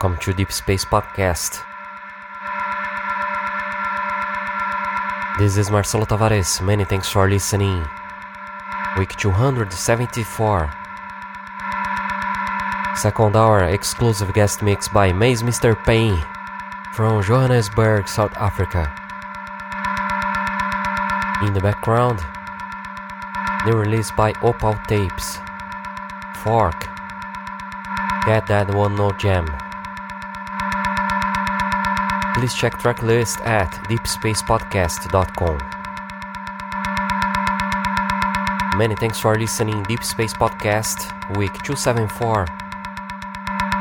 Welcome to Deep Space Podcast. This is Marcelo Tavares. Many thanks for listening. Week 274. Second hour exclusive guest mix by Maze Mr. Payne from Johannesburg, South Africa. In the background, new release by Opal Tapes. Fork. Get that one no jam. Please check tracklist at deepspacepodcast.com. Many thanks for listening Deep Space Podcast week 274.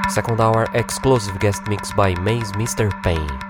Second hour exclusive guest mix by Maze Mr. Payne.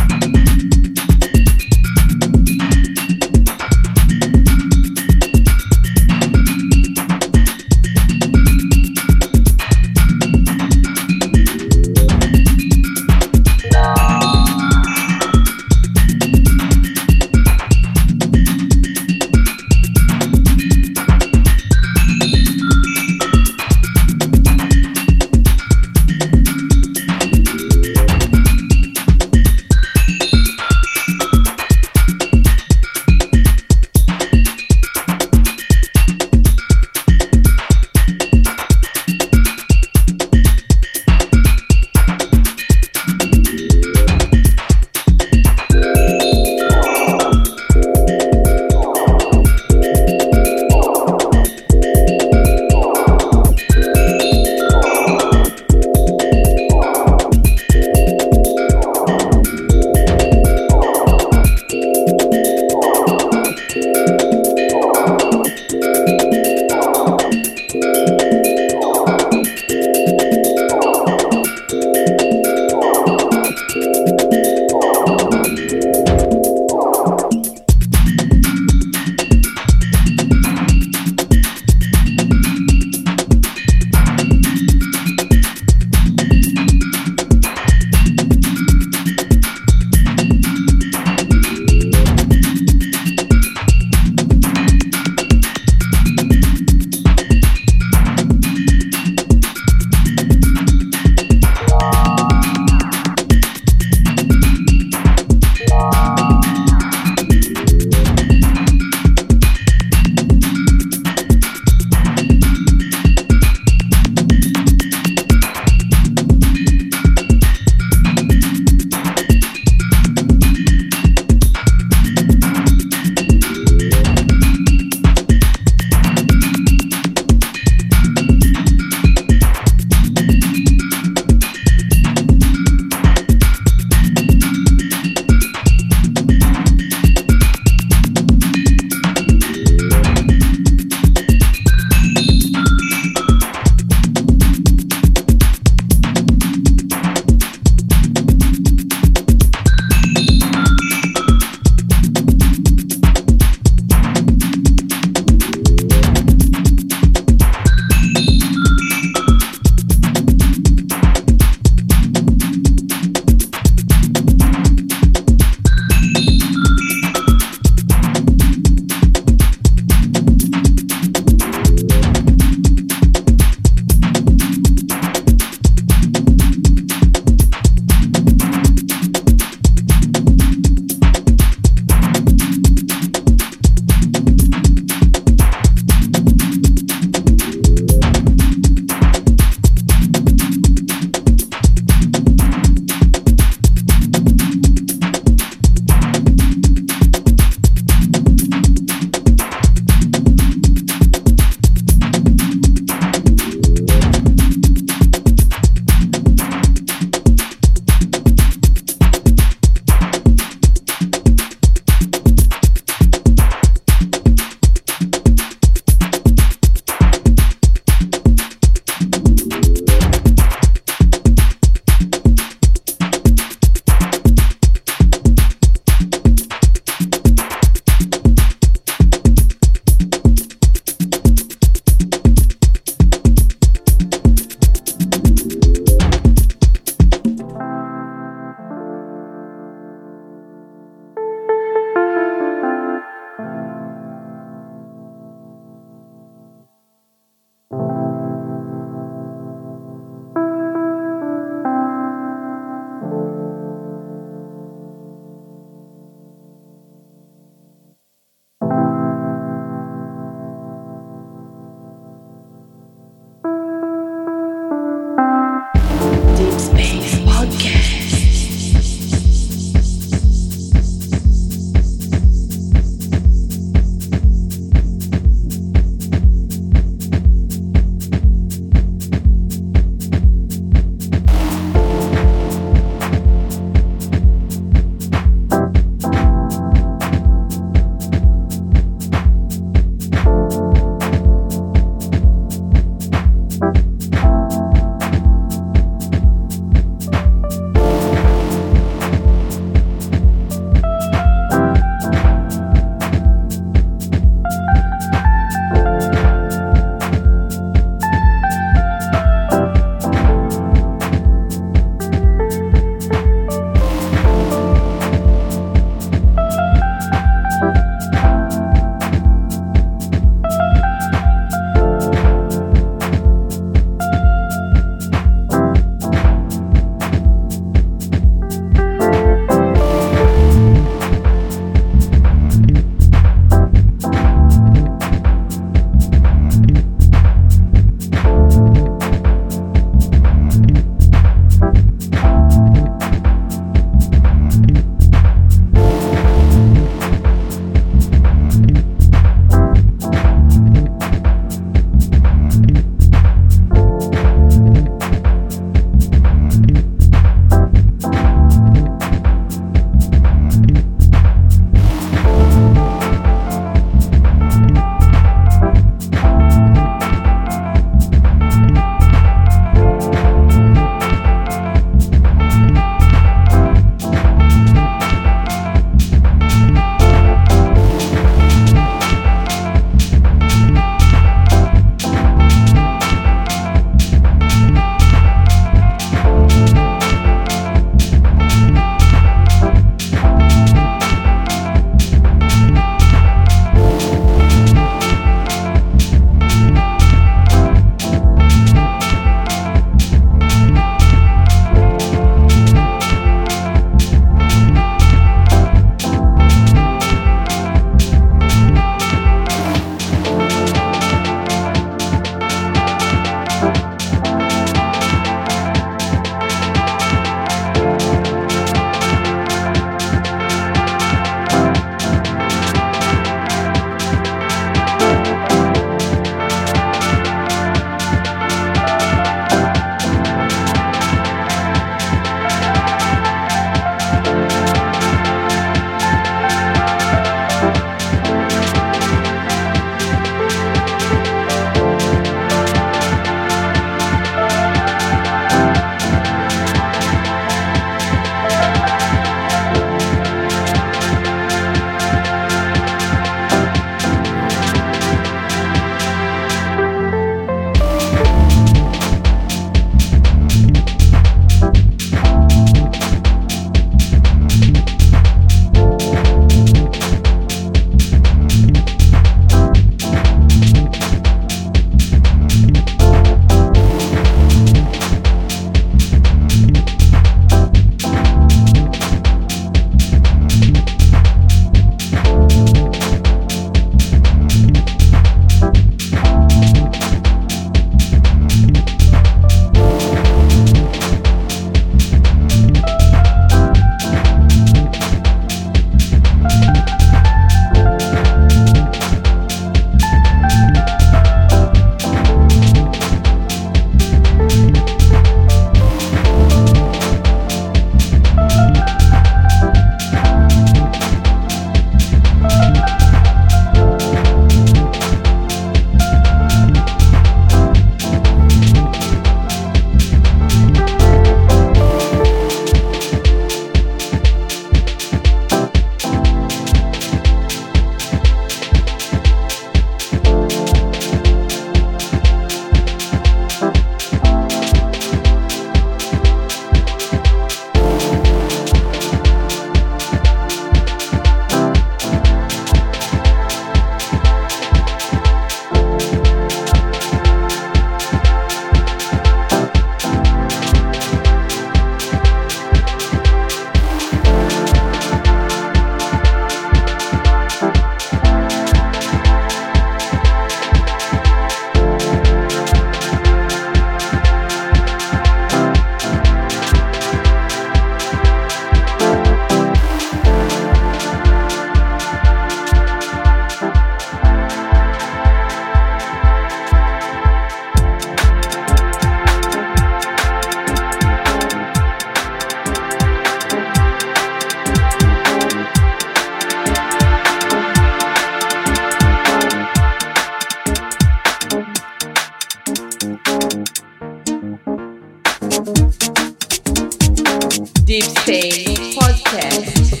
Deep Space Podcast.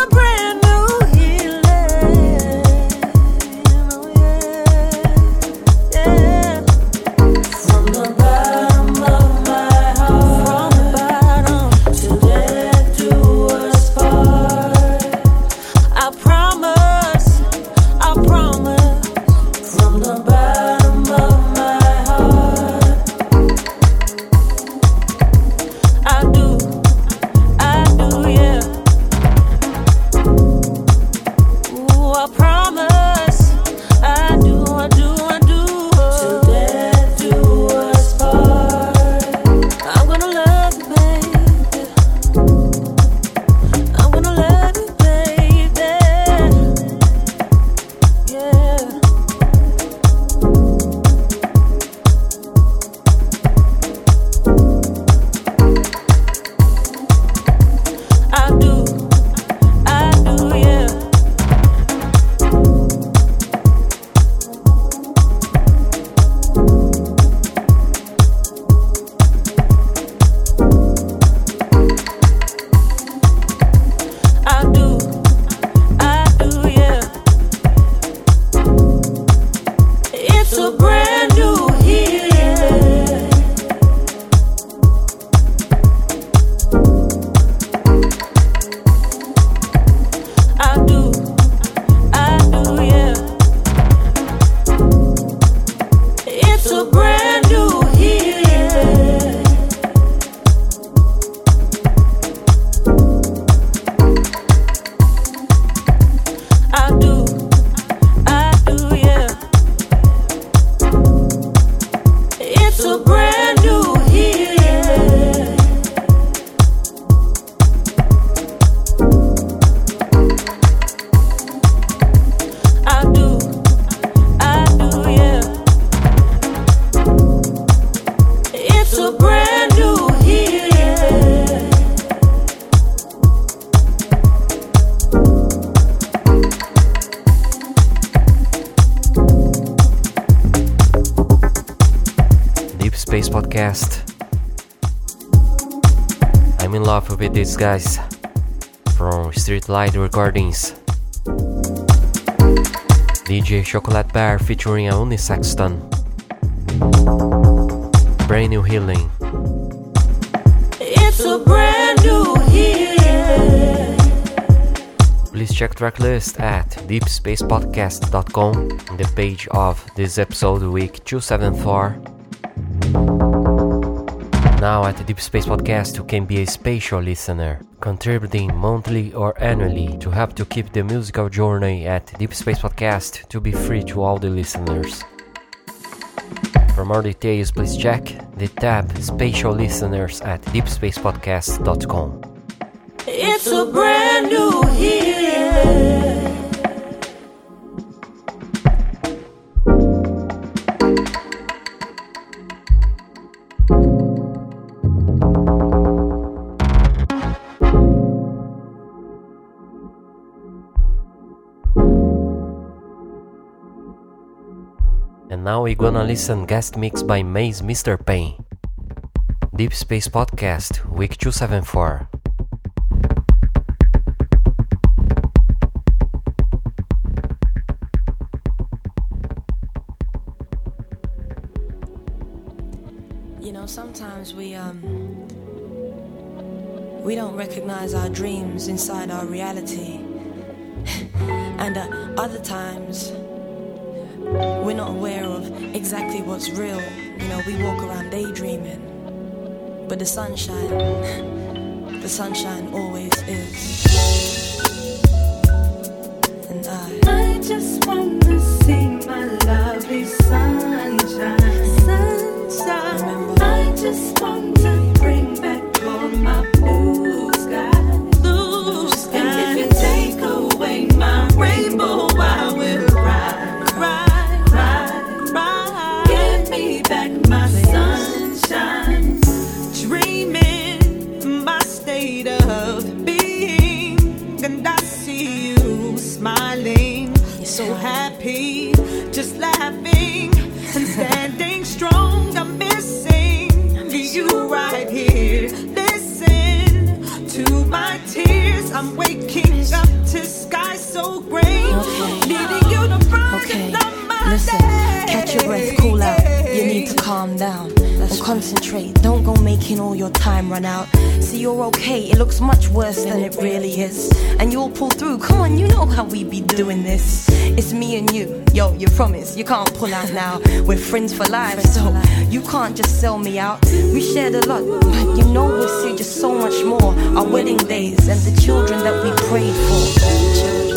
celebrate. These guys from Streetlight Recordings. DJ Chocolate Bar featuring Auni Sexton. Brand New Healing. It's a brand new healing. Please check tracklist at deepspacepodcast.com on the page of this episode week 274. Now at Deep Space Podcast you can be a spatial listener, contributing monthly or annually to help to keep the musical journey at Deep Space Podcast to be free to all the listeners. For more details, please check the tab Spatial Listeners at deepspacepodcast.com. It's a brand gonna listen guest mix by Maze Mr. Pain. Deep Space Podcast, week 274. You know, sometimes we um we don't recognize our dreams inside our reality. and uh, other times we're not aware of exactly what's real. You know, we walk around daydreaming. But the sunshine, the sunshine always is. And I I just wanna see my lovely sunshine. Sunshine. Remember. I just want out. See, you're okay, it looks much worse than it really is. And you'll pull through. Come on, you know how we be doing this. It's me and you. Yo, you promise you can't pull out now. We're friends for life, so you can't just sell me out. We shared a lot, but you know we'll see just so much more. Our wedding days and the children that we prayed for.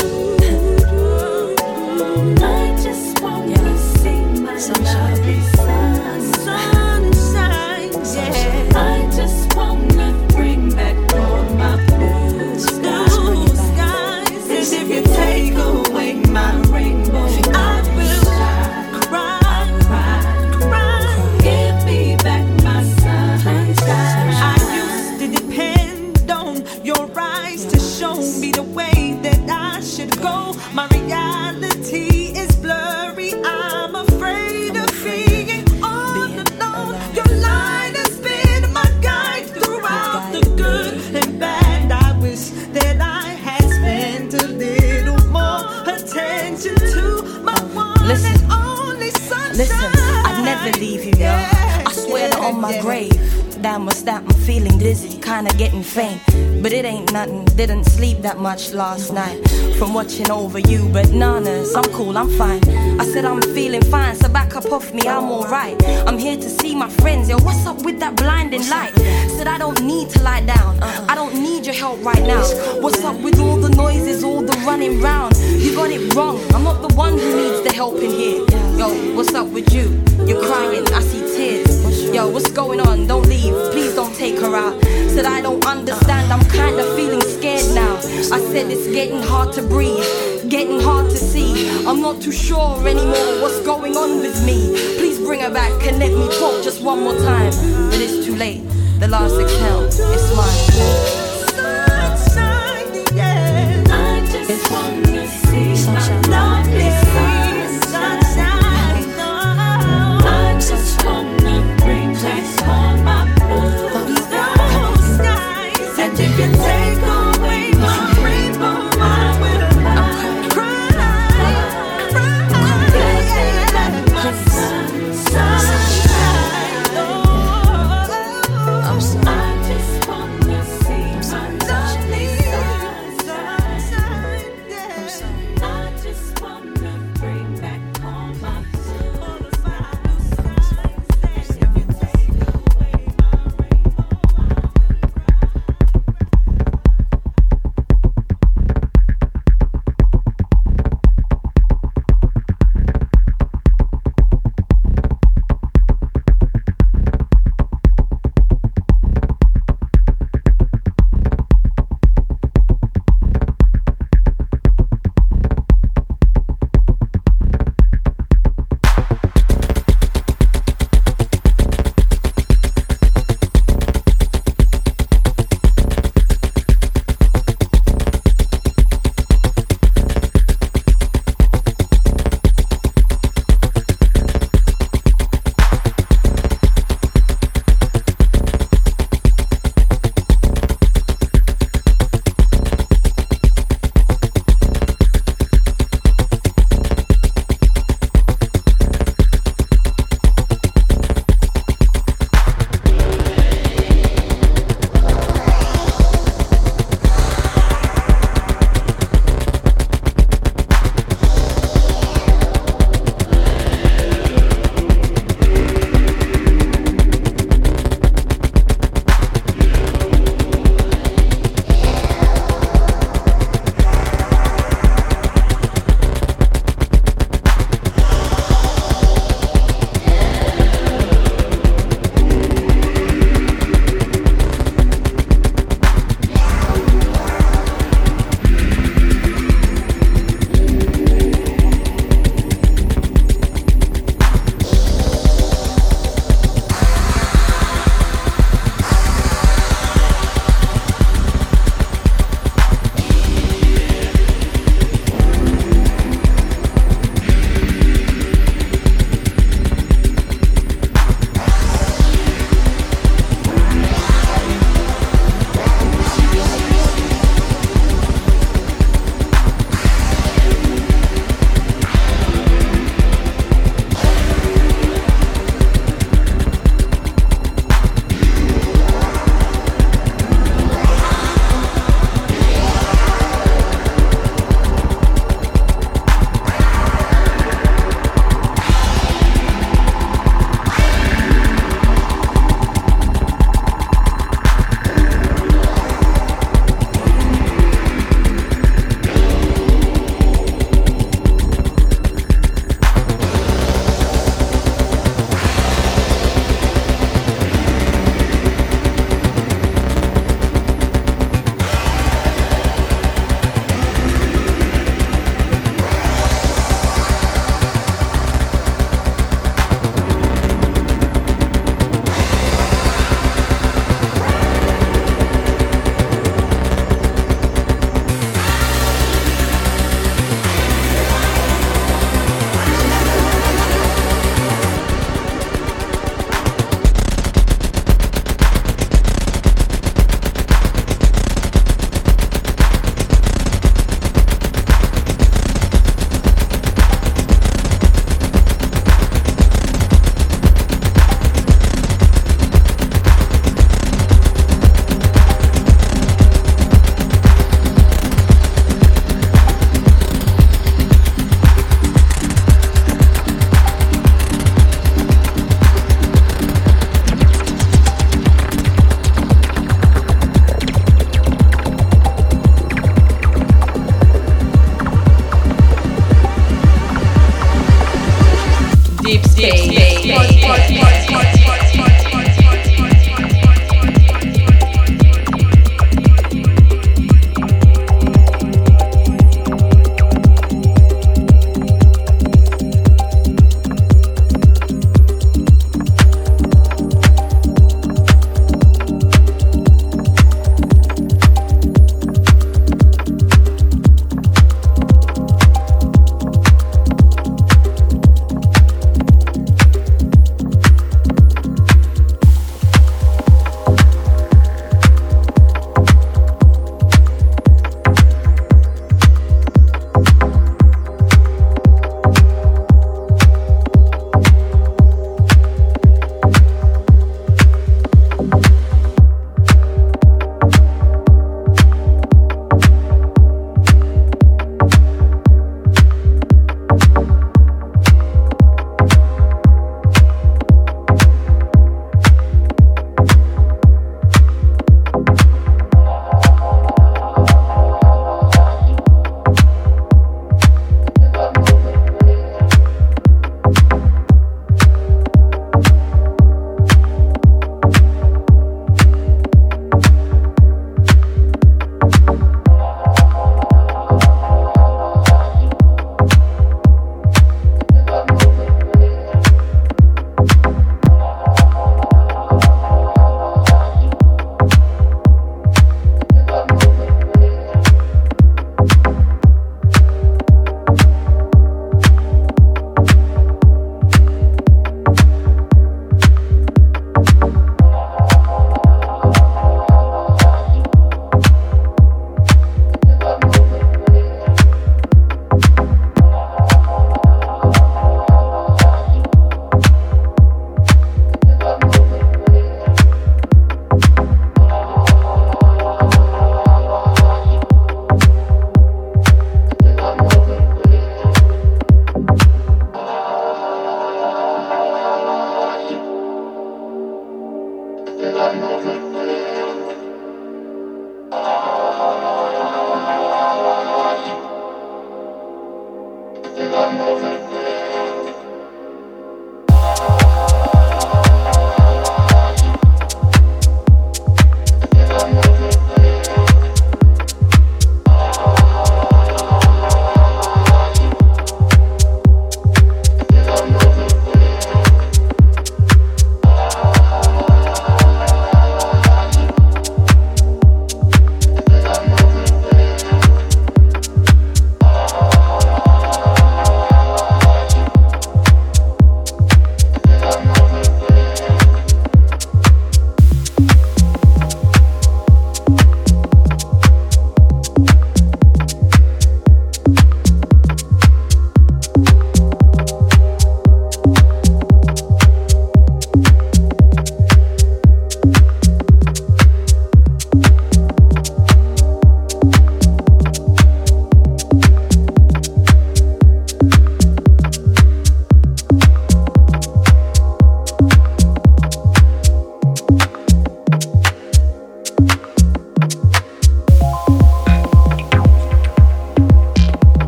Didn't sleep that much last night from watching over you. But nanas, I'm cool, I'm fine. I said I'm feeling fine, so back up off me, I'm alright. I'm here to see my friends, yo. What's up with that blinding light? Said I don't need to lie down, I don't need your help right now. What's up with all the noises, all the running round? You got it wrong, I'm not the one who needs the help in here. Yo, what's up with you? You're crying, I see tears. Yo, what's going on? Don't leave, please don't take her out. Said I don't understand, I said it's getting hard to breathe, getting hard to see. I'm not too sure anymore what's going on with me. Please bring her back and let me talk just one more time. But it's too late, the last exhale, it's mine.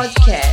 Podcast.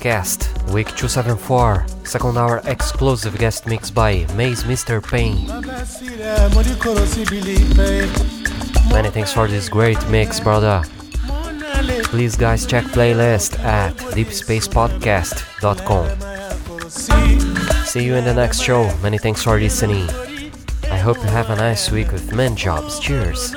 Podcast, week 274, second hour exclusive guest mix by Maze Mr. Pain. Many thanks for this great mix, brother. Please, guys, check playlist at deepspacepodcast.com. See you in the next show. Many thanks for listening. I hope you have a nice week with men jobs. Cheers.